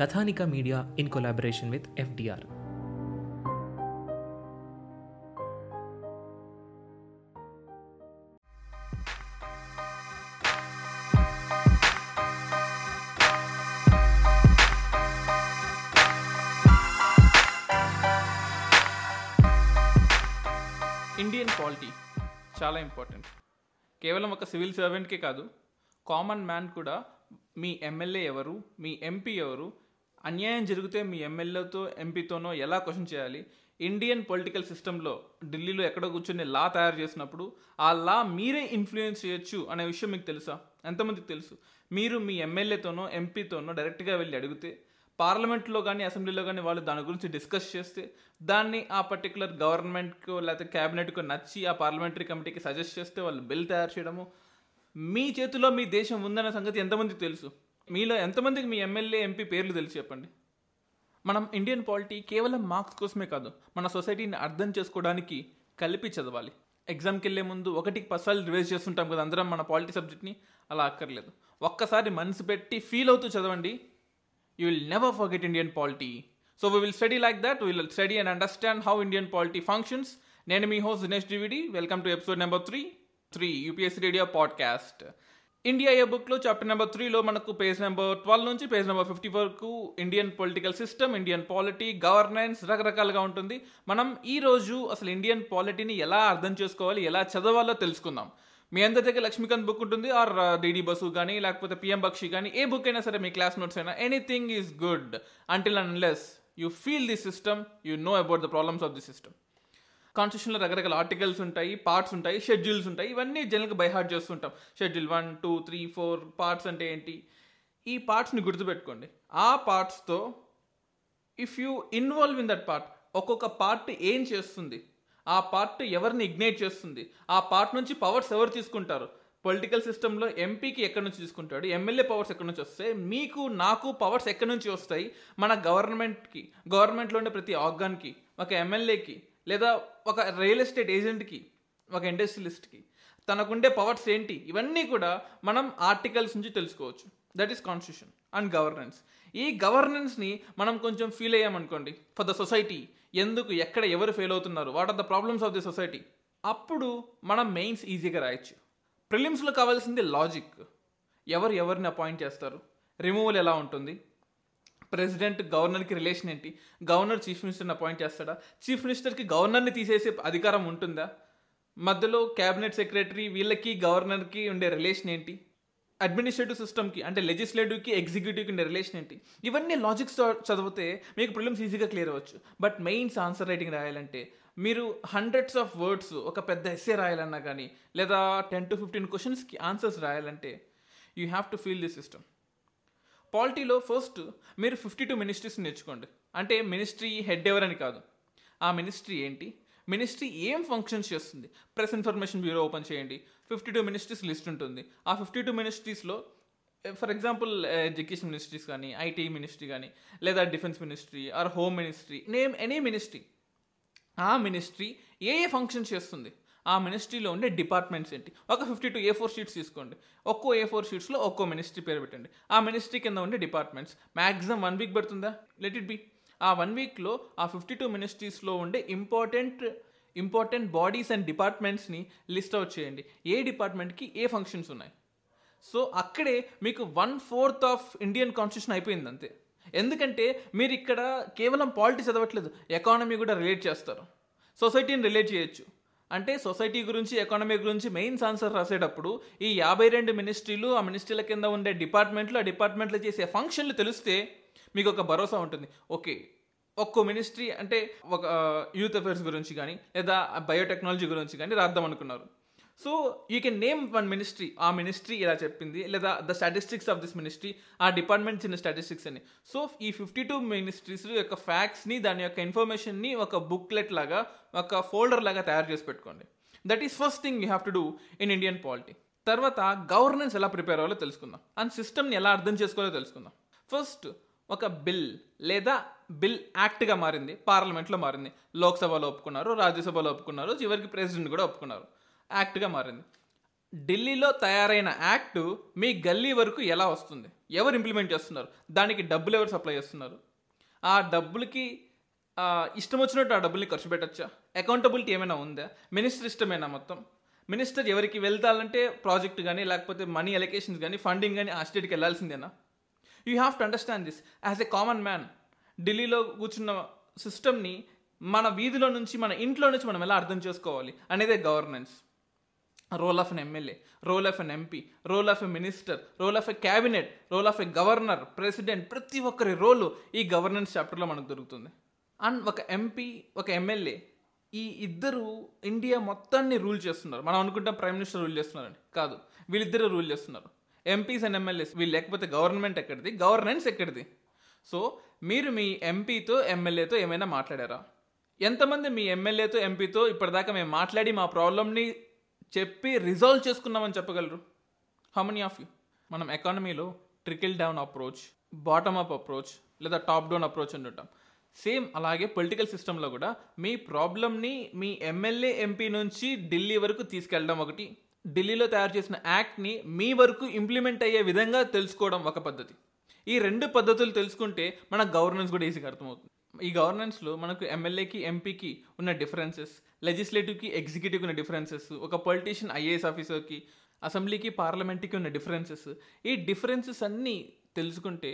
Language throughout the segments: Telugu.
Kathanika media in collaboration with FDR. Indian polity చాలా ఇంపార్టెంట్. కేవలం ఒక సివిల్ సర్వెంట్కే కాదు కామన్ మ్యాన్ కూడా మీ ఎమ్మెల్యే ఎవరు మీ ఎంపీ ఎవరు అన్యాయం జరిగితే మీ ఎమ్మెల్యేతో ఎంపీతోనో ఎలా క్వశ్చన్ చేయాలి? ఇండియన్ పొలిటికల్ సిస్టంలో ఢిల్లీలో ఎక్కడో కూర్చొని లా తయారు చేసినప్పుడు ఆ లా మీరే ఇన్ఫ్లుయెన్స్ చేయొచ్చు అనే విషయం మీకు తెలుసా? ఎంతమందికి తెలుసు? మీరు మీ ఎమ్మెల్యేతోనో ఎంపీతోనో డైరెక్ట్గా వెళ్ళి అడిగితే పార్లమెంట్లో కానీ అసెంబ్లీలో కానీ వాళ్ళు దాని గురించి డిస్కస్ చేస్తే దాన్ని ఆ పర్టికులర్ గవర్నమెంట్కో లేకపోతే క్యాబినెట్కో నచ్చి ఆ పార్లమెంటరీ కమిటీకి సజెస్ట్ చేస్తే వాళ్ళు బిల్ తయారు చేయడము మీ చేతిలో మీ దేశం ఉందన్న సంగతి ఎంతమందికి తెలుసు? మీలో ఎంతమందికి మీ ఎమ్మెల్యే ఎంపీ పేర్లు తెలిసి చెప్పండి? మనం ఇండియన్ పాలిటీ కేవలం మార్క్స్ కోసమే కాదు మన సొసైటీని అర్థం చేసుకోవడానికి కలిపి చదవాలి. ఎగ్జామ్కి వెళ్ళే ముందు ఒకటికి పసాలు రివైజ్ చేస్తుంటాం కదా అందరం మన పాలిటీ సబ్జెక్ట్ని అలా అక్కర్లేదు. ఒక్కసారి మనసు పెట్టి ఫీల్ అవుతూ చదవండి. You will never forget Indian polity so we will study like that will study and understand how Indian polity functions నేను మీ host Dinesh DVD welcome to episode number three three UPSC radio podcast India ఏ బుక్లో చాప్టర్ నెంబర్ త్రీలో మనకు పేజ్ నెంబర్ ట్వెల్వ్ నుంచి పేజ్ నెంబర్ ఫిఫ్టీ వరకు Indian political system Indian polity governance రకరకాలుగా ఉంటుంది. మనం ఈ రోజు అసలు ఇండియన్ పాలిటీని ఎలా అర్థం చేసుకోవాలి ఎలా చదవాలో తెలుసుకుందాం. మీ అందరి దగ్గర లక్ష్మీకాంత్ బుక్ ఉంటుంది ఆర్ డిడి బసు కానీ లేకపోతే పిఎం బక్షి కానీ ఏ బుక్ అయినా సరే మీ క్లాస్ నోట్స్ అయినా anything is good until unless you feel the system you know about the problems of the system కాన్స్టిట్యూషన్లో రకరకాల ఆర్టికల్స్ ఉంటాయి పార్ట్స్ ఉంటాయి షెడ్యూల్స్ ఉంటాయి ఇవన్నీ జనరల్గా బైహార్ట్ చేస్తుంటాం. Schedule one two three four parts అంటే ఏంటి? ఈ పార్ట్స్ని గుర్తుపెట్టుకోండి. ఆ పార్ట్స్తో if you involve in that part ఒక్కొక్క పార్ట్ ఏం చేస్తుంది? ఆ పార్ట్ ఎవరిని ఇగ్నైట్ చేస్తుంది? ఆ పార్ట్ నుంచి పవర్స్ ఎవరు తీసుకుంటారు? పొలిటికల్ సిస్టంలో ఎంపీకి ఎక్కడి నుంచి తీసుకుంటాడు? ఎమ్మెల్యే పవర్స్ ఎక్కడి నుంచి వస్తాయి? మీకు నాకు పవర్స్ ఎక్కడి నుంచి వస్తాయి? మన గవర్నమెంట్కి గవర్నమెంట్లో ఉండే ప్రతి ఆర్గాన్కి ఒక ఎమ్మెల్యేకి లేదా ఒక రియల్ ఎస్టేట్ ఏజెంట్కి ఒక ఇండస్ట్రియలిస్ట్కి తనకుండే పవర్స్ ఏంటి? ఇవన్నీ కూడా మనం ఆర్టికల్స్ నుంచి తెలుసుకోవచ్చు. That is constitution and governance ఈ గవర్నెన్స్ని మనం కొంచెం ఫీల్ అయ్యామనుకోండి. ఫర్ ద సొసైటీ ఎందుకు ఎక్కడ ఎవరు ఫెయిల్ అవుతున్నారు? What are the problems of the society అప్పుడు మనం మెయిన్స్ ఈజీగా రాయొచ్చు. ప్రిలిమ్స్లో కావాల్సింది లాజిక్ ఎవరు ఎవరిని అపాయింట్ చేస్తారు? రిమూవల్ ఎలా ఉంటుంది? ప్రెసిడెంట్ గవర్నర్కి రిలేషన్ ఏంటి? గవర్నర్ చీఫ్ మినిస్టర్ని అపాయింట్ చేస్తాడా? చీఫ్ మినిస్టర్కి గవర్నర్ని తీసేసే అధికారం ఉంటుందా? మధ్యలో క్యాబినెట్ సెక్రటరీ వీళ్ళకి గవర్నర్కి ఉండే రిలేషన్ ఏంటి? అడ్మినిస్ట్రేటివ్ సిస్టమ్కి అంటే లెజిస్లేటివ్కి ఎగ్జిక్యూటివ్కి ఉండే రిలేషన్ ఏంటి? ఇవన్నీ లాజిక్స్ చదివితే మీకు ప్రిలిమ్స్ ఈజీగా క్లియర్ అవ్వచ్చు. బట్ మెయిన్స్ ఆన్సర్ రైటింగ్ రాయాలంటే మీరు హండ్రెడ్స్ ఆఫ్ వర్డ్స్ ఒక పెద్ద ఎస్సే రాయాలన్నా కానీ లేదా టెన్ టు ఫిఫ్టీన్ క్వశ్చన్స్కి ఆన్సర్స్ రాయాలంటే you have to feel the system పాలిటీలో first మీరు ఫిఫ్టీ టూ మినిస్ట్రీస్ నేర్చుకోండి. అంటే మినిస్ట్రీ హెడ్ ఎవరని కాదు. ఆ మినిస్ట్రీ ఏంటి? మినిస్ట్రీ ఏం ఫంక్షన్స్ చేస్తుంది? ప్రెస్ ఇన్ఫర్మేషన్ బ్యూరో ఓపెన్ చేయండి. ఫిఫ్టీ టూ మినిస్ట్రీస్ లిస్ట్ ఉంటుంది. ఆ ఫిఫ్టీ టూ మినిస్ట్రీస్లో ఫర్ ఎగ్జాంపుల్ ఎడ్యుకేషన్ మినిస్ట్రీస్ కానీ ఐటీ మినిస్ట్రీ కానీ లేదా defence ministry or home ministry name any ministry ఆ మినిస్ట్రీ ఏ ఏ ఫంక్షన్స్ చేస్తుంది? ఆ మినిస్ట్రీలో ఉండే డిపార్ట్మెంట్స్ ఏంటి? ఒక fifty two A four sheets తీసుకోండి. ఒక్కో ఏ ఫోర్ షీట్స్లో ఒక్కో మినిస్ట్రీ పేరు పెట్టండి. ఆ మినిస్ట్రీ కింద ఉండే డిపార్ట్మెంట్స్. మ్యాక్సిమం వన్ వీక్ పడుతుందా? లెట్ ఇట్ బి ఆ వన్ వీక్లో ఆ ఫిఫ్టీ టూ మినిస్ట్రీస్లో ఉండే ఇంపార్టెంట్ ఇంపార్టెంట్ బాడీస్ అండ్ డిపార్ట్మెంట్స్ని లిస్ట్ అవుట్ చేయండి. ఏ డిపార్ట్మెంట్కి ఏ ఫంక్షన్స్ ఉన్నాయి? సో అక్కడే మీకు one fourth of Indian constitution అయిపోయింది అంతే. ఎందుకంటే మీరు ఇక్కడ కేవలం పాలిటీ చదవట్లేదు. ఎకానమీ కూడా రిలేట్ చేస్తారు. సొసైటీని రిలేట్ చేయొచ్చు. అంటే సొసైటీ గురించి ఎకానమీ గురించి మెయిన్స్ ఆన్సర్ రాసేటప్పుడు ఈ యాభై రెండు మినిస్ట్రీలు ఆ మినిస్ట్రీల కింద ఉండే డిపార్ట్మెంట్లు ఆ డిపార్ట్మెంట్లు చేసే ఫంక్షన్లు తెలిస్తే మీకు ఒక భరోసా ఉంటుంది. ఓకే ఒక్కో మినిస్ట్రీ అంటే ఒక యూత్ అఫేర్స్ గురించి కానీ లేదా బయోటెక్నాలజీ గురించి కానీ రాద్దాం అనుకున్నారు. So you can name one ministry ఆ మినిస్ట్రీ ఇలా చెప్పింది? లేదా the statistics of this ministry ఆ డిపార్ట్మెంట్ చిన్న స్టాటిస్టిక్స్ అని. సో ఈ ఫిఫ్టీ టూ మినిస్ట్రీస్ యొక్క ఫ్యాక్ట్స్ని దాని యొక్క ఇన్ఫర్మేషన్ని ఒక బుక్లెట్ లాగా ఒక ఫోల్డర్ లాగా తయారు చేసి పెట్టుకోండి. That is first thing you have to do in Indian polity తర్వాత గవర్నెన్స్ ఎలా ప్రిపేర్ అవ్వాలో తెలుసుకుందాం. అండ్ సిస్టమ్ని ఎలా అర్థం చేసుకోవాలో తెలుసుకుందాం. ఫస్ట్ ఒక బిల్ లేదా బిల్ యాక్ట్గా మారింది. పార్లమెంట్లో మారింది. లోక్సభలో ఒప్పుకున్నారు రాజ్యసభలో ఒప్పుకున్నారు చివరికి ప్రెసిడెంట్ కూడా ఒప్పుకున్నారు. యాక్ట్గా మారింది. ఢిల్లీలో తయారైన యాక్ట్ మీ గల్లీ వరకు ఎలా వస్తుంది? ఎవరు ఇంప్లిమెంట్ చేస్తున్నారు? దానికి డబ్బులు ఎవరు సప్లై చేస్తున్నారు? ఆ డబ్బులకి ఇష్టం వచ్చినట్టు ఆ డబ్బుల్ని ఖర్చు పెట్టచ్చా? అకౌంటబిలిటీ ఏమైనా ఉందా? మినిస్టర్ ఇష్టమేనా మొత్తం? మినిస్టర్ ఎవరికి వెళ్తాలంటే ప్రాజెక్ట్ కానీ లేకపోతే మనీ అలొకేషన్స్ కానీ ఫండింగ్ కానీ ఆ స్టేట్కి వెళ్ళాల్సిందేనా you have to understand this as a common man. ఢిల్లీలో కూర్చున్న సిస్టమ్ని మన వీధిలో నుంచి మన ఇంట్లో నుంచి మనం ఎలా అర్థం చేసుకోవాలి? అనేదే governance. Role of an MLA role of an MP role of a minister role of a cabinet role of a governor president ప్రతి ఒక్కరి రోలు ఈ గవర్నెన్స్ చాప్టర్లో మనకు దొరుకుతుంది. అండ్ ఒక ఎంపీ ఒక ఎమ్మెల్యే ఈ ఇద్దరు ఇండియా మొత్తాన్ని రూల్ చేస్తున్నారు. మనం అనుకుంటాం ప్రైమ్ మినిస్టర్ రూల్ చేస్తున్నారని. కాదు వీళ్ళిద్దరు రూల్ చేస్తున్నారు. ఎంపీస్ అండ్ ఎమ్మెల్యేస్ వీళ్ళు లేకపోతే గవర్నమెంట్ ఎక్కడిది? గవర్నెన్స్ ఎక్కడిది? సో మీరు మీ ఎంపీతో ఎమ్మెల్యేతో ఏమైనా మాట్లాడారా? ఎంతమంది మీ ఎమ్మెల్యేతో ఎంపీతో ఇప్పటిదాకా మేము మాట్లాడి మా ప్రాబ్లమ్ని చెప్పి రిజాల్వ్ చేసుకున్నామని చెప్పగలరు? హౌ మెనీ ఆఫ్ యూ మనం ఎకానమీలో trickle down approach bottom up approach లేదా టాప్ డౌన్ అప్రోచ్ అని ఉంటాం సేమ్ అలాగే పొలిటికల్ సిస్టంలో కూడా మీ ప్రాబ్లమ్ని మీ ఎమ్మెల్యే ఎంపీ నుంచి ఢిల్లీ వరకు తీసుకెళ్ళడం ఒకటి. ఢిల్లీలో తయారు చేసిన యాక్ట్ని మీ వరకు ఇంప్లిమెంట్ అయ్యే విధంగా తెలుసుకోవడం ఒక పద్ధతి. ఈ రెండు పద్ధతులు తెలుసుకుంటే మన గవర్నెన్స్ కూడా ఈజీగా అర్థమవుతుంది. ఈ గవర్నెన్స్లో మనకు ఎమ్మెల్యేకి ఎంపీకి ఉన్న డిఫరెన్సెస్ లెజిస్లేటివ్కి ఎగ్జిక్యూటివ్కి ఉన్న డిఫరెన్సెస్ ఒక పొలిటీషియన్ ఐఏఎస్ ఆఫీసర్కి అసెంబ్లీకి పార్లమెంట్కి ఉన్న డిఫరెన్సెస్ ఈ డిఫరెన్సెస్ అన్నీ తెలుసుకుంటే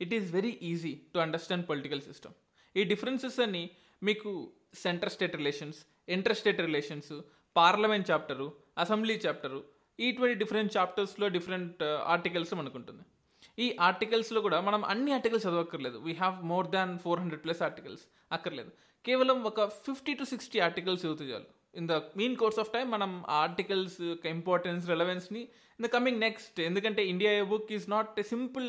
it is very easy to understand political system ఈ డిఫరెన్సెస్ అన్ని మీకు centre state relations inter state relations parliament chapter assembly chapter ఇటువంటి డిఫరెంట్ చాప్టర్స్లో డిఫరెంట్ ఆర్టికల్స్ మనకు ఉంటుంది. ఈ ఆర్టికల్స్లో కూడా మనం అన్ని articles చదవక్కర్లేదు. We have more than four hundred plus articles అక్కర్లేదు. కేవలం ఒక ఫిఫ్టీ టు సిక్స్టీ ఆర్టికల్స్ చదివితే చాలు. In the mean course of time మనం ఆర్టికల్స్ యొక్క ఇంపార్టెన్స్ రెలవెన్స్ని ఇన్ ద కమింగ్ నెక్స్ట్ ఎందుకంటే India A book is not a simple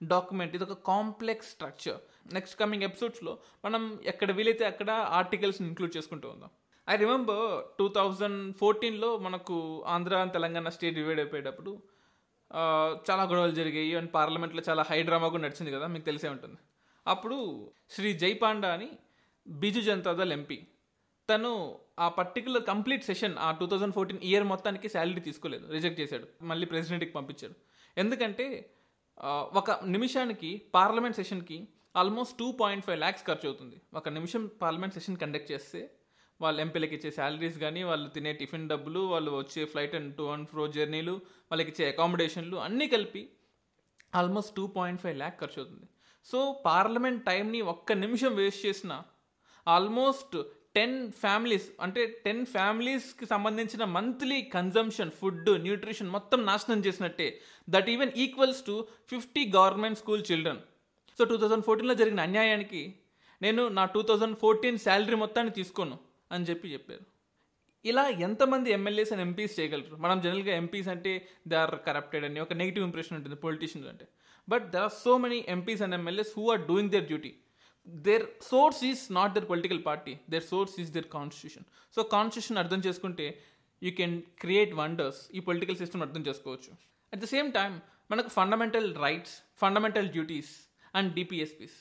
document ఇది ఒక కాంప్లెక్స్ స్ట్రక్చర్ నెక్స్ట్ కమింగ్ ఎపిసోడ్స్లో మనం ఎక్కడ వీలైతే అక్కడ ఆర్టికల్స్ని ఇంక్లూడ్ చేసుకుంటూ ఉందాం. ఐ రిమెంబర్ టూ థౌజండ్ ఫోర్టీన్లో మనకు ఆంధ్ర తెలంగాణ స్టేట్ డివైడ్ అయిపోయేటప్పుడు చాలా గొడవలు జరిగాయి. అండ్ పార్లమెంట్లో చాలా హై డ్రామా కూడా నడిచింది కదా మీకు తెలిసే ఉంటుంది. అప్పుడు శ్రీ జైపాండా అని బీజు జనతాదళ్ ఎంపీ. తను ఆ పర్టికులర్ కంప్లీట్ సెషన్ ఆ టూ థౌజండ్ ఫోర్టీన్ ఇయర్ మొత్తానికి శాలరీ తీసుకోలేదు రిజెక్ట్ చేశాడు. మళ్ళీ ప్రెసిడెంట్కి పంపించాడు. ఎందుకంటే ఒక నిమిషానికి parliament సెషన్కి almost two point five lakhs ఖర్చు అవుతుంది ఒక నిమిషం పార్లమెంట్ సెషన్ కండక్ట్ చేస్తే వాళ్ళ ఎంపీలకి ఇచ్చే శాలరీస్ కానీ వాళ్ళు తినే టిఫిన్ డబ్బులు వాళ్ళు వచ్చే flight and to and fro జర్నీలు వాళ్ళకి ఇచ్చే అకామిడేషన్లు అన్నీ కలిపి almost two point five lakh ఖర్చు అవుతుంది సో పార్లమెంట్ టైంని ఒక్క నిమిషం వేస్ట్ చేసిన ఆల్మోస్ట్ టెన్ ఫ్యామిలీస్ అంటే టెన్ ఫ్యామిలీస్కి సంబంధించిన మంత్లీ కన్జంప్షన్ ఫుడ్ న్యూట్రిషన్ మొత్తం నాశనం చేసినట్టే. That even equals to fifty government school children. So two thousand ఫోర్టీన్లో జరిగిన అన్యాయానికి నేను నా టూ థౌజండ్ ఫోర్టీన్ శాలరీ మొత్తాన్ని తీసుకోను అని చెప్పి చెప్పారు. ఇలా ఎంతమంది ఎమ్మెల్యేస్ అండ్ ఎంపీస్ చేయగలరు? మనం జనరల్గా ఎంపీస్ అంటే దే ఆర్ కరప్టెడ్ అని ఒక నెగిటివ్ ఇంప్రెషన్ ఉంటుంది పొలిటీషియన్స్ అంటే. But there are so many MPs and MLAs who are doing their duty. Their source is not their political party their source is their constitution so constitution అర్థం చేసుకుంటే యూ కెన్ క్రియేట్ వండర్స్ ఈ పొలిటికల్ సిస్టమ్ అర్థం చేసుకోవచ్చు. అట్ ద సేమ్ టైం మనకు fundamental rights fundamental duties and DPSPs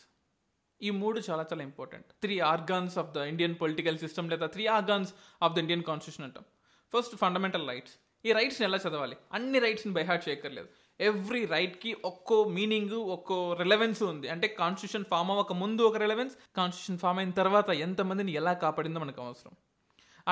ఈ మూడు చాలా చాలా important three organs of the Indian political system లేదా three organs of the Indian constitution అంటాం. ఫస్ట్ ఫండమెంటల్ రైట్స్ ఈ రైట్స్ని ఎలా చదవాలి? అన్ని రైట్స్ని బైహార్ట్ చేయక్కర్లేదు. ఎవ్రీ రైట్కి ఒక్కో మీనింగ్ ఒక్కో రిలవెన్స్ ఉంది. అంటే కాన్స్టిట్యూషన్ ఫామ్ అవ్వక ముందు ఒక రిలవెన్స్ కాన్స్టిట్యూషన్ ఫామ్ అయిన తర్వాత ఎంతమందిని ఎలా కాపాడిందో మనకు అవసరం.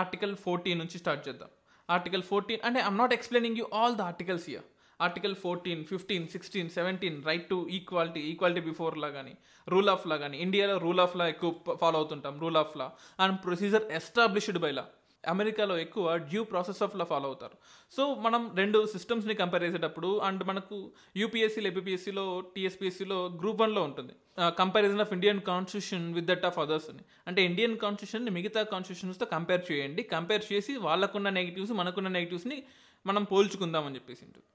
ఆర్టికల్ ఫోర్టీన్ నుంచి స్టార్ట్ చేద్దాం. ఆర్టికల్ ఫోర్టీన్ అంటే I'm not explaining you all the articles here article fourteen fifteen sixteen seventeen right to equality equality before law కానీ రూల్ ఆఫ్ లా కానీ ఇండియాలో రూల్ ఆఫ్ లా ఎక్కువ follow అవుతుంటాం rule of law and procedure established by law అమెరికాలో ఎక్కువ due process of law follow అవుతారు. సో మనం రెండు సిస్టమ్స్ని కంపేర్ చేసేటప్పుడు అండ్ మనకు యూపీఎస్సీలో ఏపీఎస్సీలో టీఎస్పీఎస్సీలో గ్రూప్ వన్లో ఉంటుంది. Comparison of Indian constitution with that of others అని. అంటే ఇండియన్ కాన్స్టిట్యూషన్ని మిగతా కాన్స్టిట్యూషన్స్తో కంపేర్ చేయండి. కంపేర్ చేసి వాళ్ళకున్న నెగిటివ్స్ మనకున్న నెగిటివ్స్ని మనం పోల్చుకుందామని చెప్పేసి ఉంటుంది.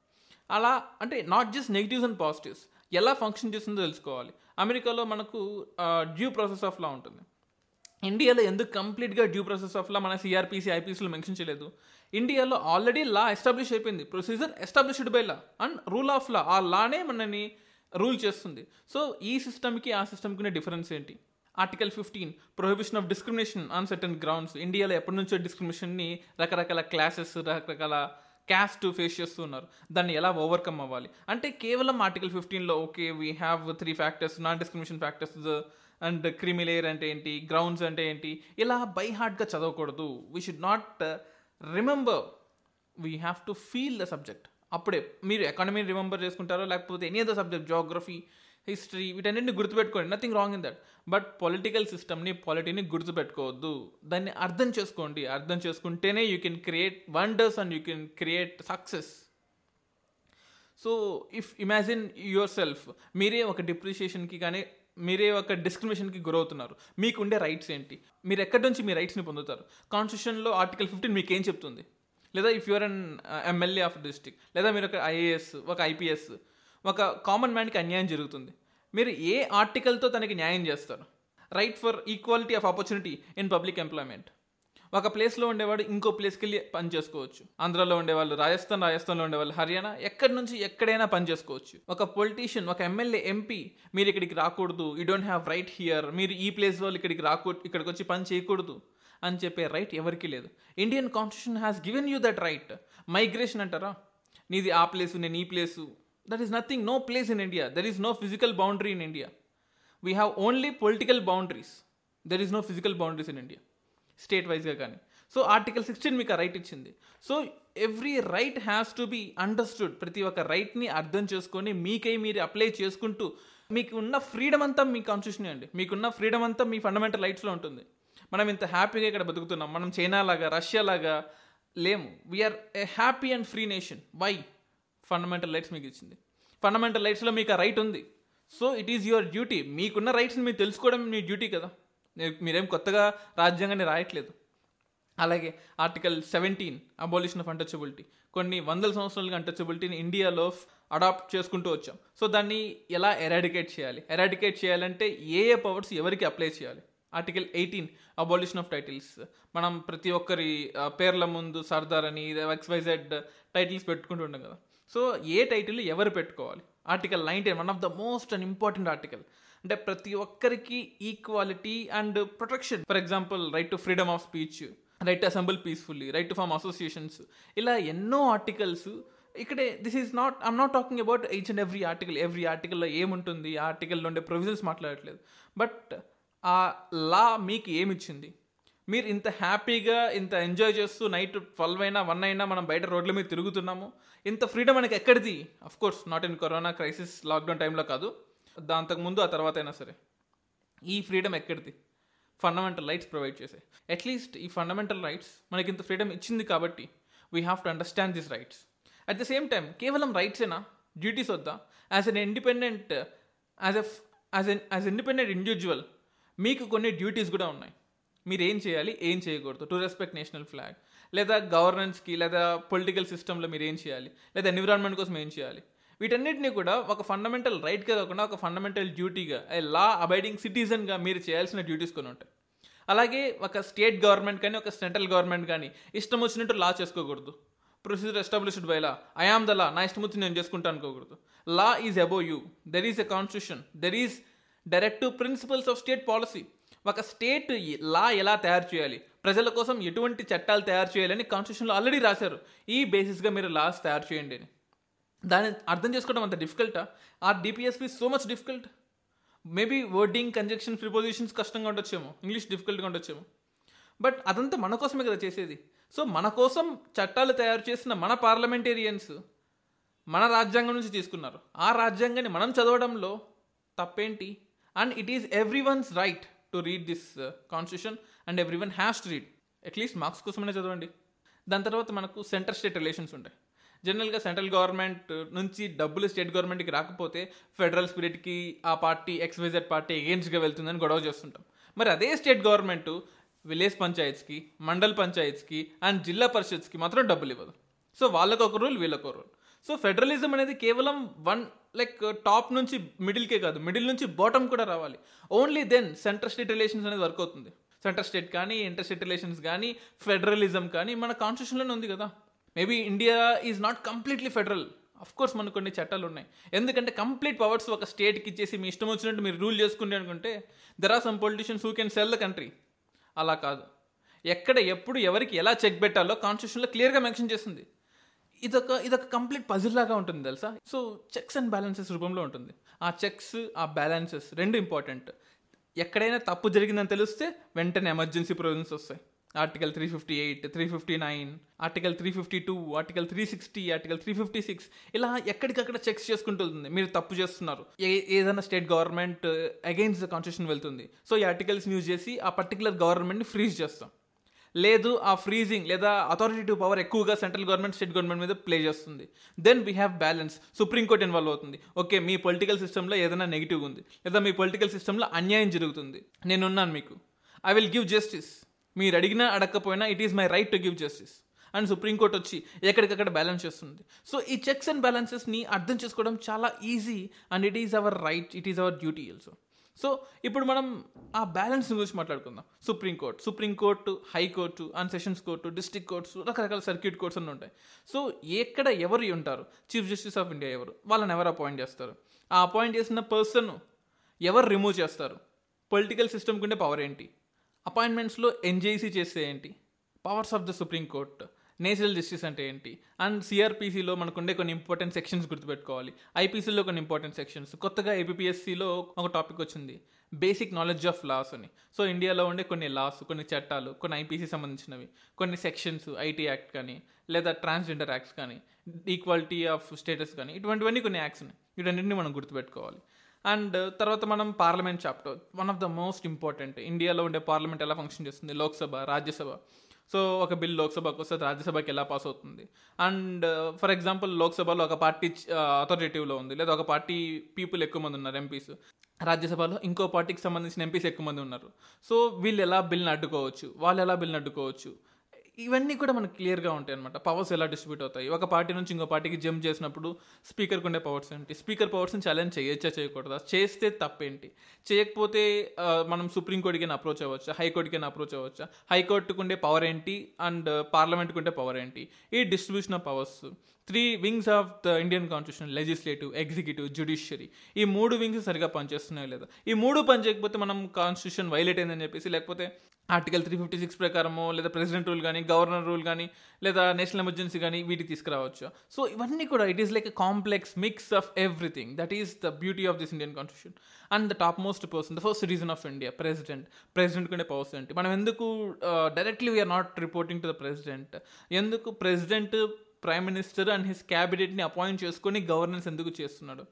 అలా అంటే not just negatives and positives ఎలా ఫంక్షన్ చేస్తుందో తెలుసుకోవాలి. అమెరికాలో మనకు డ్యూ ప్రాసెస్ ఆఫ్ లా ఉంటుంది. ఇండియాలో ఎందుకు కంప్లీట్గా డ్యూ ప్రాసెస్ ఆఫ్ లా మన సిఆర్పిసి ఐపీసీలో మెన్షన్ చేయలేదు? ఇండియాలో ఆల్రెడీ లా ఎస్టాబ్లిష్ అయిపోయింది. Procedure established by law and rule of law ఆ లానే మనని రూల్ చేస్తుంది. సో ఈ సిస్టమ్కి ఆ సిస్టమ్కి ఉన్న డిఫరెన్స్ ఏంటి? Article fifteen prohibition of discrimination on certain grounds ఇండియాలో ఎప్పటి నుంచో డిస్క్రిమినేషన్ని రకరకాల క్లాసెస్ రకరకాల క్యాస్ట్ ఫేస్ చేస్తూ ఉన్నారు. దాన్ని ఎలా ఓవర్కమ్ అవ్వాలి? అంటే కేవలం ఆర్టికల్ ఫిఫ్టీన్లో okay we have three factors non discrimination factors and creamy layer అంటే ఏంటి గ్రౌండ్స్ అంటే ఏంటి ఇలా బై హార్ట్గా చదవకూడదు. We should not remember we have to feel the subject అప్పుడే మీరు ఎకానమీ రిమెంబర్ చేసుకుంటారో లేకపోతే any other subject geography history వీటన్నిటిని గుర్తుపెట్టుకోండి. Nothing wrong in that but political సిస్టమ్ని పాలిటీని గుర్తుపెట్టుకోవద్దు. దాన్ని అర్థం చేసుకోండి. అర్థం చేసుకుంటేనే you can create wonders and you can create success so if imagine yourself మీరే ఒక డిప్రిషియేషన్కి కానీ మీరే ఒక డిస్క్రిమినేషన్కి గురవుతున్నారు. మీకు ఉండే రైట్స్ ఏంటి? మీరు ఎక్కడి నుంచి మీ రైట్స్ని పొందుతారు? కాన్స్టిట్యూషన్లో ఆర్టికల్ ఫిఫ్టీన్ మీకు ఏం చెప్తుంది? లేదా if you're an MLA of district లేదా మీరు ఒక ఐఏఎస్ ఒక ఐపీఎస్ ఒక కామన్ మ్యాన్కి అన్యాయం జరుగుతుంది. మీరు ఏ ఆర్టికల్తో తనకి న్యాయం చేస్తారు? Right for equality of opportunity in public employment ఒక ప్లేస్లో ఉండేవాడు ఇంకో ప్లేస్కి వెళ్ళి పని చేసుకోవచ్చు. ఆంధ్రాలో ఉండేవాళ్ళు రాజస్థాన్ రాజస్థాన్లో ఉండేవాళ్ళు హర్యానా ఎక్కడి నుంచి ఎక్కడైనా పని చేసుకోవచ్చు. ఒక పొలిటీషియన్ ఒక ఎమ్మెల్యే ఎంపీ మీరు ఇక్కడికి రాకూడదు. You don't have right here మీరు ఈ ప్లేస్ వాళ్ళు ఇక్కడికి రాకూ ఇక్కడికి వచ్చి పని చేయకూడదు అని చెప్పే రైట్ ఎవరికి లేదు. Indian constitution has given you that right migration అంటారా? నీది ఆ ప్లేసు నేను ఈ place that is nothing no place in India there is no physical boundary in India we have only political boundaries there is no physical boundaries in India state వైజ్గా కానీ. సో ఆర్టికల్ సిక్స్టీన్ మీకు ఆ రైట్ ఇచ్చింది. So every right has to be understood. ప్రతి ఒక్క రైట్ని అర్థం చేసుకొని మీకై మీరు అప్లై చేసుకుంటూ మీకు ఉన్న ఫ్రీడమ్ అంతా మీ కాన్స్టిట్యూషన్ అండి. మీకున్న ఫ్రీడమ్ అంతా మీ ఫండమెంటల్ రైట్స్లో ఉంటుంది. మనం ఇంత హ్యాపీగా ఇక్కడ బతుకుతున్నాం. మనం చైనా లాగా రష్యా లాగా లేము. We're a happy and free nation why fundamental rights మీకు ఇచ్చింది. ఫండమెంటల్ రైట్స్లో మీకు ఆ రైట్ ఉంది. So it is your duty మీకున్న రైట్స్ని మీరు తెలుసుకోవడం మీ డ్యూటీ కదా. మీరేం కొత్తగా రాజ్యాంగాన్ని రాయట్లేదు. అలాగే article seventeen abolition of untouchability కొన్ని వందల సంవత్సరాలుగా అంటచబిలిటీని ఇండియాలో అడాప్ట్ చేసుకుంటూ వచ్చాం. సో దాన్ని ఎలా ఎరాడికేట్ చేయాలి? ఎరాడికేట్ చేయాలంటే ఏ ఏ పవర్స్ ఎవరికి అప్లై చేయాలి? Article eighteen abolition of titles. మనం ప్రతి ఒక్కరి పేర్ల ముందు సర్దార్ అని ఎక్స్వైజెడ్ టైటిల్స్ పెట్టుకుంటూ కదా. సో ఏ టైటిల్ ఎవరు పెట్టుకోవాలి? Article nineteen one of the most and important article. అంటే ప్రతి ఒక్కరికి equality and protection for example right to freedom of speech right to assemble peacefully right to form associations ఇలా ఎన్నో ఆర్టికల్స్ ఇక్కడే this is not I'm not talking about each and every article every ఆర్టికల్లో ఏముంటుంది? ఆ ఆర్టికల్లో ఉండే ప్రొవిజన్స్ మాట్లాడట్లేదు. బట్ ఆ లా మీకు ఏమిచ్చింది? మీరు ఇంత హ్యాపీగా ఇంత ఎంజాయ్ చేస్తూ నైట్ ట్వెల్వ్ అయినా వన్ అయినా మనం బయట రోడ్ల మీద తిరుగుతున్నాము. ఇంత ఫ్రీడమ్ మనకి ఎక్కడిది? Of course not in corona crisis lockdown టైంలో కాదు. దాంతకు ముందు ఆ తర్వాత అయినా సరే. ఈ ఫ్రీడమ్ ఎక్కడిది? ఫండమెంటల్ రైట్స్ ప్రొవైడ్ చేసే. అట్లీస్ట్ ఈ ఫండమెంటల్ రైట్స్ మనకి ఇంత ఫ్రీడమ్ ఇచ్చింది కాబట్టి we have to understand this rights at the same time కేవలం రైట్సేనా డ్యూటీస్ వద్దా? As an independent as a as an as independent individual మీకు కొన్ని డ్యూటీస్ కూడా ఉన్నాయి. మీరు ఏం చేయాలి? ఏం చేయకూడదు? టు రెస్పెక్ట్ నేషనల్ ఫ్లాగ్ లేదా గవర్నెన్స్కి లేదా పొలిటికల్ సిస్టంలో మీరు ఏం చేయాలి? లేదా ఎన్విరాన్మెంట్ కోసం ఏం చేయాలి? వీటన్నిటిని కూడా ఒక ఫండమెంటల్ రైట్గా కాకుండా ఒక ఫండమెంటల్ డ్యూటీగా లా అబైడింగ్ సిటిజన్గా మీరు చేయాల్సిన డ్యూటీస్ కొన్ని ఉంటాయి. అలాగే ఒక స్టేట్ గవర్నమెంట్ కానీ ఒక సెంట్రల్ గవర్నమెంట్ కానీ ఇష్టం వచ్చినట్టు లా చేసుకోకూడదు. Procedure established by law I am the law నా ఇష్టం వచ్చి నేను చేసుకుంటాను అనుకోకూడదు. Law is above you there is a constitution there is directive principles of state policy ఒక స్టేట్ లా ఎలా తయారు చేయాలి? ప్రజల కోసం ఎటువంటి చట్టాలు తయారు చేయాలని కాన్స్టిట్యూషన్లో ఆల్రెడీ రాశారు. ఈ బేసిస్గా మీరు లాస్ తయారు చేయండి అని. దాన్ని అర్థం చేసుకోవడం అంత డిఫికల్టా or DPSP so much difficult maybe wording conjunction prepositions కష్టంగా ఉండొచ్చేమో. ఇంగ్లీష్ డిఫికల్ట్గా ఉండొచ్చేమో. బట్ అదంతా మన కోసమే కదా చేసేది. సో మన కోసం చట్టాలు తయారు చేసిన మన పార్లమెంటేరియన్స్ మన రాజ్యాంగం నుంచి తీసుకున్నారు. ఆ రాజ్యాంగాన్ని మనం చదవడంలో తప్పేంటి? And it is everyone's right to read this constitution and everyone has to read at least marks కోసమైనా చదవండి. దాని తర్వాత మనకు సెంటర్ స్టేట్ రిలేషన్స్ ఉంటాయి. జనరల్గా సెంట్రల్ గవర్నమెంట్ నుంచి డబ్బులు స్టేట్ గవర్నమెంట్కి రాకపోతే ఫెడరల్ స్పిరిట్కి ఆ పార్టీ ఎక్స్వైజెడ్ పార్టీ ఎగెన్స్ట్గా వెళ్తుందని గొడవ చేస్తుంటాం. మరి అదే స్టేట్ గవర్నమెంట్ విలేజ్ పంచాయత్స్కి మండల్ పంచాయత్స్కి అండ్ జిల్లా పరిషత్స్కి మాత్రం డబ్బులు ఇవ్వదు. సో వాళ్ళకు ఒక రూల్ వీళ్ళకు ఒక రూల్ సో ఫెడరలిజం అనేది కేవలం వన్ లైక్ టాప్ నుంచి మిడిల్కే కాదు మిడిల్ నుంచి బాటమ్ కూడా రావాలి. Only then centre state relations అనేది వర్క్ అవుతుంది. సెంటర్ స్టేట్ కానీ ఇంటర్ స్టేట్ రిలేషన్స్ కానీ ఫెడరలిజం కానీ మన కాన్స్టిట్యూషన్లోనే ఉంది కదా. Maybe India is not completely federal of course మనకు కొన్ని చట్టాలు ఉన్నాయి. ఎందుకంటే కంప్లీట్ పవర్స్ ఒక స్టేట్కి ఇచ్చేసి మీ ఇష్టం వచ్చినట్టు మీరు రూల్ చేసుకుంటే అనుకుంటే there are some politicians who can sell the country అలా కాదు. ఎక్కడ ఎప్పుడు ఎవరికి ఎలా చెక్ పెట్టాలో కాన్స్టిట్యూషన్లో క్లియర్గా మెన్షన్ చేస్తుంది. ఇదొక ఇదొక కంప్లీట్ పజిల్ లాగా ఉంటుంది తెలుసా? సో చెక్స్ అండ్ బ్యాలెన్సెస్ రూపంలో ఉంటుంది. ఆ చెక్స్ ఆ బ్యాలెన్సెస్ రెండు ఇంపార్టెంట్ ఎక్కడైనా తప్పు జరిగిందని తెలిస్తే వెంటనే ఎమర్జెన్సీ ప్రొవిజన్స్ వస్తాయి. Article three fifty eight three fifty nine article three fifty two article three sixty article three fifty six ఇలా ఎక్కడికక్కడ చెక్స్ చేసుకుంటుంది. మీరు తప్పు చేస్తున్నారు. ఏ ఏదైనా state government against the constitution వెళ్తుంది. సో ఈ ఆర్టికల్స్ యూజ్ చేసి ఆ పర్టికులర్ గవర్నమెంట్ని ఫ్రీజ్ చేస్తాం. లేదు ఆ ఫ్రీజింగ్ లేదా అథారిటేటివ్ పవర్ ఎక్కువగా సెంట్రల్ గవర్నమెంట్ స్టేట్ గవర్నమెంట్ మీద ప్లే చేస్తుంది. Then we have balance supreme court involve అవుతుంది. ఓకే మీ పొలిటికల్ సిస్టంలో ఏదైనా నెగిటివ్ ఉంది. లేదా మీ పొలిటికల్ సిస్టంలో అన్యాయం జరుగుతుంది. నేనున్నాను మీకు. ఐ విల్ గివ్ జస్టిస్ మీరు అడిగినా అడగకపోయినా it is my right to give justice and supreme court వచ్చి ఎక్కడికక్కడ బ్యాలెన్స్ చేస్తుంది. సో ఈ చెక్స్ అండ్ బ్యాలెన్సెస్ని అర్థం చేసుకోవడం చాలా easy and it is our right it is our duty also so ఇప్పుడు మనం ఆ బ్యాలెన్స్ గురించి మాట్లాడుకుందాం. Supreme court supreme court high court and sessions court district courts రకరకాల సర్క్యూట్ కోర్ట్స్ అన్నీ ఉంటాయి. సో ఎక్కడ ఎవరు ఉంటారు? చీఫ్ జస్టిస్ ఆఫ్ ఇండియా ఎవరు? వాళ్ళని ఎవరు అపాయింట్ చేస్తారు? ఆ అపాయింట్ చేసిన పర్సన్ ఎవరు రిమూవ్ చేస్తారు? పొలిటికల్ సిస్టమ్కి ఉండే పవర్ ఏంటి? అపాయింట్మెంట్స్లో ఎన్జేసీ చేస్తే ఏంటి? Powers of the supreme court natural justice అంటే ఏంటి? అండ్ సిఆర్పిసిలో మనకుండే కొన్ని ఇంపార్టెంట్ సెక్షన్స్ గుర్తుపెట్టుకోవాలి. ఐపీసీలో కొన్ని ఇంపార్టెంట్ సెక్షన్స్ కొత్తగా ఏపీఎస్సిలో ఒక టాపిక్ వచ్చింది. బేసిక్ నాలెడ్జ్ ఆఫ్ లాస్ అని. సో ఇండియాలో ఉండే కొన్ని లాస్ కొన్ని చట్టాలు కొన్ని ఐపీసీ సంబంధించినవి కొన్ని సెక్షన్స్ ఐటీ యాక్ట్ కానీ లేదా ట్రాన్స్జెండర్ యాక్ట్స్ కానీ ఈక్వాలిటీ ఆఫ్ స్టేటస్ కానీ ఇటువంటివన్నీ కొన్ని యాక్ట్స్ ఉన్నాయి. వీటన్నింటినీ మనం గుర్తుపెట్టుకోవాలి. అండ్ తర్వాత మనం parliament chapter one of the most important ఇండియాలో ఉండే పార్లమెంట్ ఎలా ఫంక్షన్ చేస్తుంది? లోక్సభ రాజ్యసభ. సో ఒక బిల్ లోక్సభకు వస్తే రాజ్యసభకి ఎలా పాస్ అవుతుంది? అండ్ ఫర్ ఎగ్జాంపుల్ లోక్సభలో ఒక పార్టీ అథారిటేటివ్లో ఉంది. లేదా ఒక పార్టీ పీపుల్ ఎక్కువ మంది ఉన్నారు ఎంపీస్ రాజ్యసభలో ఇంకో పార్టీకి సంబంధించిన ఎంపీస్ ఎక్కువ మంది ఉన్నారు. సో వీళ్ళు ఎలా బిల్ని అడ్డుకోవచ్చు? వాళ్ళు ఎలా బిల్ని అడ్డుకోవచ్చు? ఇవన్నీ కూడా మనకు క్లియర్గా ఉంటాయి అనమాట పవర్స్ ఎలా డిస్ట్రిబ్యూట్ అవుతాయి? ఒక పార్టీ నుంచి ఇంకో పార్టీకి జంప్ చేసినప్పుడు స్పీకర్కి ఉండే పవర్స్ ఏంటి? స్పీకర్ పవర్స్ని ఛాలెంజ్ చేయొచ్చా చేయకూడదా? చేస్తే తప్పేంటి? చేయకపోతే మనం సుప్రీంకోర్టుకి అప్రోచ్ అవ్వచ్చా? హైకోర్టుకి అప్రోచ్ అవ్వచ్చా? హైకోర్టుకు ఉండే పవర్ ఏంటి? అండ్ పార్లమెంట్కి ఉండే పవర్ ఏంటి? ఈ distribution of powers three wings of the Indian constitution legislative executive judiciary ఈ మూడు వింగ్స్ సరిగా పనిచేస్తున్నాయో లేదా. ఈ మూడు పని చేయకపోతే మనం కాన్స్టిట్యూషన్ వైలేట్ అయిందని చెప్పేసి లేకపోతే ఆర్టికల్ త్రీ ఫిఫ్టీ సిక్స్ ప్రకారమో లేదా ప్రెసిడెంట్ రూల్ కానీ గవర్నర్ రూల్ కానీ లేదా నేషనల్ ఎమర్జెన్సీ కానీ వీటికి తీసుకురావచ్చు. సో ఇవన్నీ కూడా it is like a complex mix of everything that is the beauty of this Indian constitution and the top most person the first reason of India president president కంటే పవర్స్ ఏంటి మనం ఎందుకు directly we're not reporting to the president ఎందుకు president prime minister and his క్యాబినెట్ని appoint చేసుకొని గవర్నెన్స్ ఎందుకు చేస్తున్నాడు?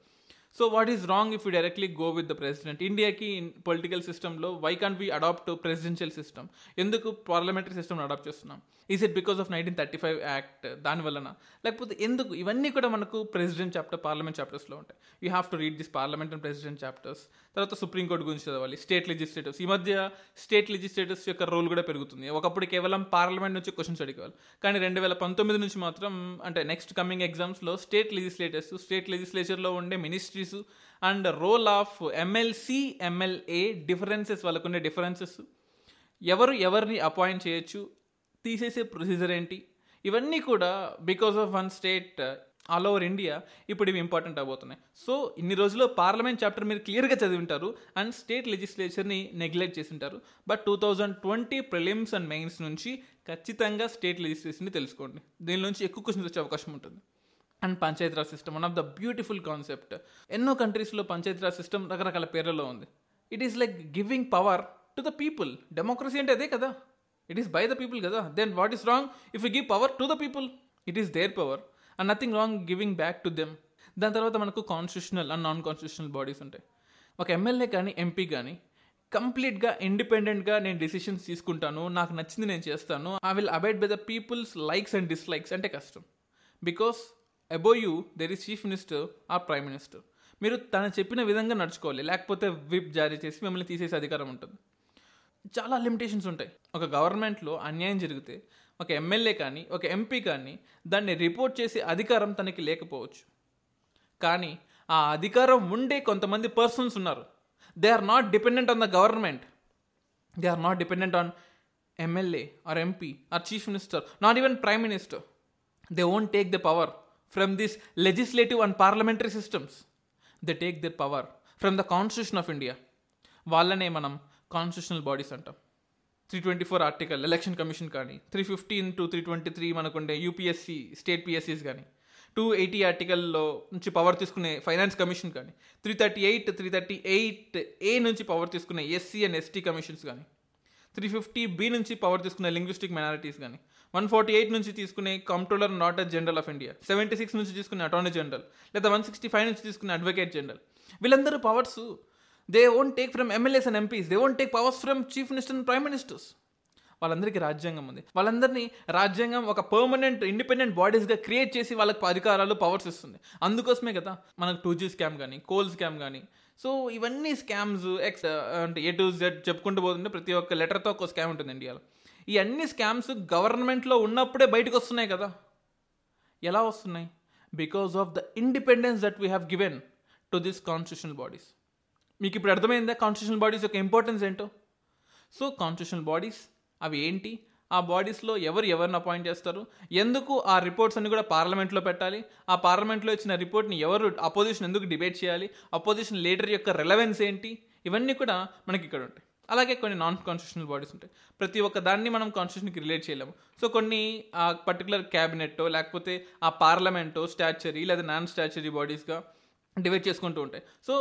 So what is wrong if you directly go with the president ఇండియాకి పొలిటికల్ సిస్టంలో why can't we adopt presidential system ఎందుకు పార్లమెంటరీ సిస్టమ్ అడాప్ట్ చేస్తున్నాం? Is it because of nineteen thirty five act దానివల్లన లేకపోతే ఎందుకు? ఇవన్నీ కూడా మనకు ప్రెసిడెంట్ చాప్టర్ పార్లమెంట్ చాప్టర్స్లో ఉంటాయి. You have to read this parliament and president chapters తర్వాత సుప్రీంకోర్టు గురించి చదవాలి. స్టేట్ లెజిస్లేటివ్స్ ఈ మధ్య స్టేట్ లెజిస్లేటివ్స్ యొక్క రోల్ కూడా పెరుగుతుంది. ఒకప్పుడు కేవలం పార్లమెంట్ నుంచి క్వశ్చన్స్ అడిగేవాళ్ళు. కానీ రెండు వేల పంతొమ్మిది నుంచి మాత్రం అంటే నెక్స్ట్ కమింగ్ ఎగ్జామ్స్లో స్టేట్ లెజిస్లేటర్స్ స్టేట్ లెజిస్లేచర్లో ఉండే ministries and role of MLC MLA differences వాళ్ళకుండే differences ఎవరు ఎవరిని అపాయింట్ చేయొచ్చు తీసేసే ప్రొసీజర్ ఏంటి? ఇవన్నీ కూడా because of one state all over India ఇప్పుడు ఇవి ఇంపార్టెంట్ అవబోతున్నాయి సో ఇన్ని రోజుల్లో పార్లమెంట్ చాప్టర్ మీరు క్లియర్గా చదివి ఉంటారు అండ్ స్టేట్ లెజిస్లేచర్ని నెగ్లెక్ట్ చేసి ఉంటారు but two thousand twenty prelims and mains నుంచి ఖచ్చితంగా స్టేట్ లెజిస్లేషన్ని తెలుసుకోండి. దీని నుంచి ఎక్కువ క్వశ్చన్స్ వచ్చే అవకాశం ఉంటుంది. And Panchayati Raj system one of the beautiful concept. ఎన్నో కంట్రీస్లో పంచాయతీరాజ్ సిస్టమ్ రకరకాల పేర్లలో ఉంది. It is like giving power to the people. Democracy అంటే అదే కదా. It is by the people కదా. Then what is wrong? If you give power to the people it is their power. And nothing wrong giving back to them దాని తర్వాత మనకు constitutional and non constitutional bodies ఉంటాయి. ఒక ఎమ్మెల్యే కానీ ఎంపీ కానీ కంప్లీట్గా ఇండిపెండెంట్గా నేను డిసిషన్స్ తీసుకుంటాను నాకు నచ్చింది నేను చేస్తాను I will abide by the people's likes and dislikes అంటే కష్టం. Because above you there is chief minister or prime minister మీరు తను చెప్పిన విధంగా నడుచుకోవాలి. లేకపోతే విప్ జారీ చేసి మిమ్మల్ని తీసేసే అధికారం ఉంటుంది. చాలా లిమిటేషన్స్ ఉంటాయి. ఒక గవర్నమెంట్లో అన్యాయం జరిగితే ఒక ఎమ్మెల్యే కానీ ఒక ఎంపీ కానీ దాన్ని రిపోర్ట్ చేసే అధికారం తనకి లేకపోవచ్చు. కానీ ఆ అధికారం ఉండే కొంతమంది పర్సన్స్ ఉన్నారు. They are not dependent on the government they are not dependent on MLA or MP or chief minister not even prime minister they won't take the power from this legislative and parliamentary systems they take their power from the constitution of India వాళ్ళనే మనం కాన్స్టిట్యూషనల్ బాడీస్ అంటాం. Three twenty four article election commission కానీ three fifteen to three twenty three మనకుండే యూపీఎస్సీ స్టేట్ పిఎస్సీస్ కానీ టూ ఎయిటీ ఆర్టికల్లో నుంచి పవర్ తీసుకునే ఫైనాన్స్ కమిషన్ కానీ three thirty eight three thirty eight A నుంచి పవర్ తీసుకునే ఎస్సీ అండ్ ఎస్టీ కమిషన్స్ కానీ త్రీ ఫిఫ్టీ బి నుంచి పవర్ తీసుకునే లింగ్విస్టిక్ మైనారిటీస్ కానీ వన్ ఫార్టీ ఎయిట్ నుంచి తీసుకునే controller not a general of India seventy six నుంచి తీసుకునే అటార్నీ జనరల్ లేదా వన్ సిక్స్టీ ఫైవ్ నుంచి తీసుకునే అడ్వకేట్ జనరల్ వీళ్ళందరూ powers they won't take from MLAs and MPs they won't take powers from chief minister and prime ministers వాళ్ళందరికీ రాజ్యాంగం ఉంది. వాళ్ళందరినీ రాజ్యాంగం ఒక పర్మనెంట్ ఇండిపెండెంట్ బాడీస్గా క్రియేట్ చేసి వాళ్ళకి అధికారాలు పవర్స్ ఇస్తుంది. అందుకోసమే కదా మనకు టూ జీ స్కామ్ కానీ కోల్ స్కామ్ కానీ సో ఇవన్నీ స్కామ్స్ ఎక్స్ uh, అంటే ఏ టు జెడ్ చెప్పుకుంటూ పోతుంటే ప్రతి ఒక్క లెటర్తో ఒక స్కామ్ ఉంటుంది ఇండియాలో. ఈ అన్ని స్కామ్స్ గవర్నమెంట్లో ఉన్నప్పుడే బయటకు వస్తున్నాయి కదా. ఎలా వస్తున్నాయి? Because of the independence that we have given to this constitutional bodies మీకు ఇప్పుడు అర్థమైందా? కాన్స్టిట్యూషనల్ బాడీస్ యొక్క ఇంపార్టెన్స్ ఏంటో? సో కాన్స్టిట్యూషనల్ బాడీస్ అవి ఏంటి? ఆ బాడీస్లో ఎవరు ఎవరిని అపాయింట్ చేస్తారు? ఎందుకు ఆ రిపోర్ట్స్ అన్ని కూడా పార్లమెంట్లో పెట్టాలి? ఆ పార్లమెంట్లో ఇచ్చిన రిపోర్ట్ని ఎవరు అపోజిషన్ ఎందుకు డిబేట్ చేయాలి? అపోజిషన్ లీడర్ యొక్క రెలవెన్స్ ఏంటి? ఇవన్నీ కూడా మనకి ఇక్కడ ఉంటాయి. అలాగే కొన్ని నాన్ కాన్స్టిట్యూషనల్ బాడీస్ ఉంటాయి. ప్రతి ఒక్క దాన్ని మనం కాన్స్టిట్యూషన్కి రిలేట్ చేయలేము. సో కొన్ని ఆ పర్టికులర్ క్యాబినెట్టో లేకపోతే ఆ పార్లమెంటో స్టాచ్యరీ లేదా నాన్ స్టాచ్యరీ బాడీస్గా డివైడ్ చేసుకుంటూ ఉంటాయి. సో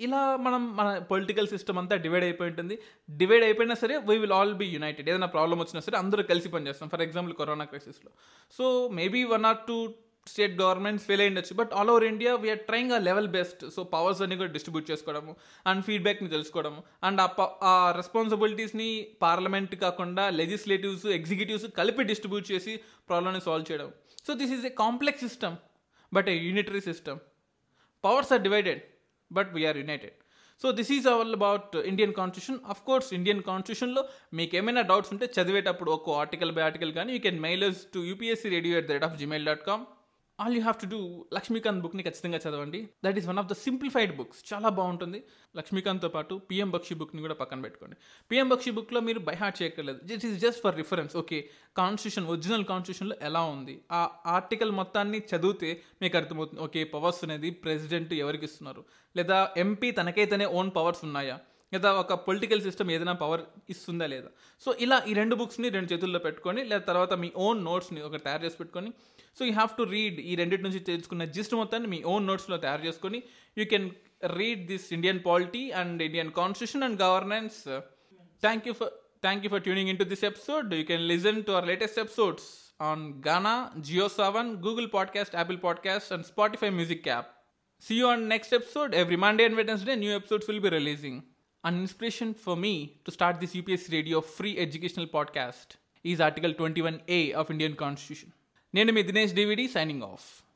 ఇలా మనం మన పొలిటికల్ సిస్టమ్ అంతా డివైడ్ అయిపోయి ఉంటుంది. డివైడ్ అయిపోయినా సరే we will all be united ఏదైనా ప్రాబ్లం వచ్చినా సరే అందరూ కలిసి పనిచేస్తాం. For example corona క్రైసిస్లో so maybe one or two state governments fail అయ్యిండొచ్చు but all over India we are trying ah level best so powers అన్ని కూడా డిస్ట్రిబ్యూట్ చేసుకోవడము అండ్ ఫీడ్బ్యాక్ని తెలుసుకోవడము అండ్ ఆ ఆ రెస్పాన్సిబిలిటీస్ని పార్లమెంట్ కాకుండా లెజిస్లేటివ్స్ ఎగ్జిక్యూటివ్స్ కలిపి డిస్ట్రిబ్యూట్ చేసి ప్రాబ్లమ్ని సాల్వ్ చేయడం. So this is a complex system but a unitary system powers are divided but we are united. So this is all about Indian constitution. Of course Indian కాన్స్టిట్యూషన్లో మీకు ఏమైనా డౌట్స్ ఉంటే చదివేటప్పుడు ఒక్కో ఆర్టికల్ బై ఆర్టికల్ కానీ you can mail to UPSC radio at the rate of Gmail dot com all you have to do Laxmikanth బుక్ని ఖచ్చితంగా చదవండి. That is one of the simplified books చాలా బాగుంటుంది. లక్ష్మీకాంత్తో పాటు పిఎం బక్షి బుక్ని కూడా పక్కన పెట్టుకోండి. పిఎం బక్షి బుక్లో మీరు బై హార్ట్ చేయక్కర్లేదు. This is just for reference okay constitution original కాన్స్టిట్యూషన్లో ఎలా ఉంది? ఆ ఆర్టికల్ మొత్తాన్ని చదివితే మీకు అర్థమవుతుంది ఓకే పవర్స్ అనేది ప్రెసిడెంట్ ఎవరికి ఇస్తున్నారు? లేదా ఎంపీ తనకైతేనే ఓన్ పవర్స్ ఉన్నాయా? లేదా ఒక పొలిటికల్ సిస్టమ్ ఏదైనా పవర్ ఇస్తుందా లేదా? సో ఇలా ఈ రెండు బుక్స్ని రెండు చేతుల్లో పెట్టుకొని లేదా తర్వాత మీ ఓన్ నోట్స్ని ఒక తయారు చేసి పెట్టుకొని so you have to read ఈ రెండింటి నుంచి తెలుసుకున్న జిస్ట్ మొత్తాన్ని మీ ఓన్ నోట్స్లో తయారు చేసుకొని you can read this Indian polity and Indian constitution and governance thank you for thank you for tuning in to this episode you can listen to our latest episodes on Gaana Jio Saavn Google podcast Apple podcast and Spotify music app See you on next episode. Every Monday and Wednesday, new episodes will be releasing. An inspiration for me to start this UPSC Radio free educational podcast is Article 21A of Indian Constitution. నేను మీ దినేష్ డివిడి సైనింగ్ ఆఫ్.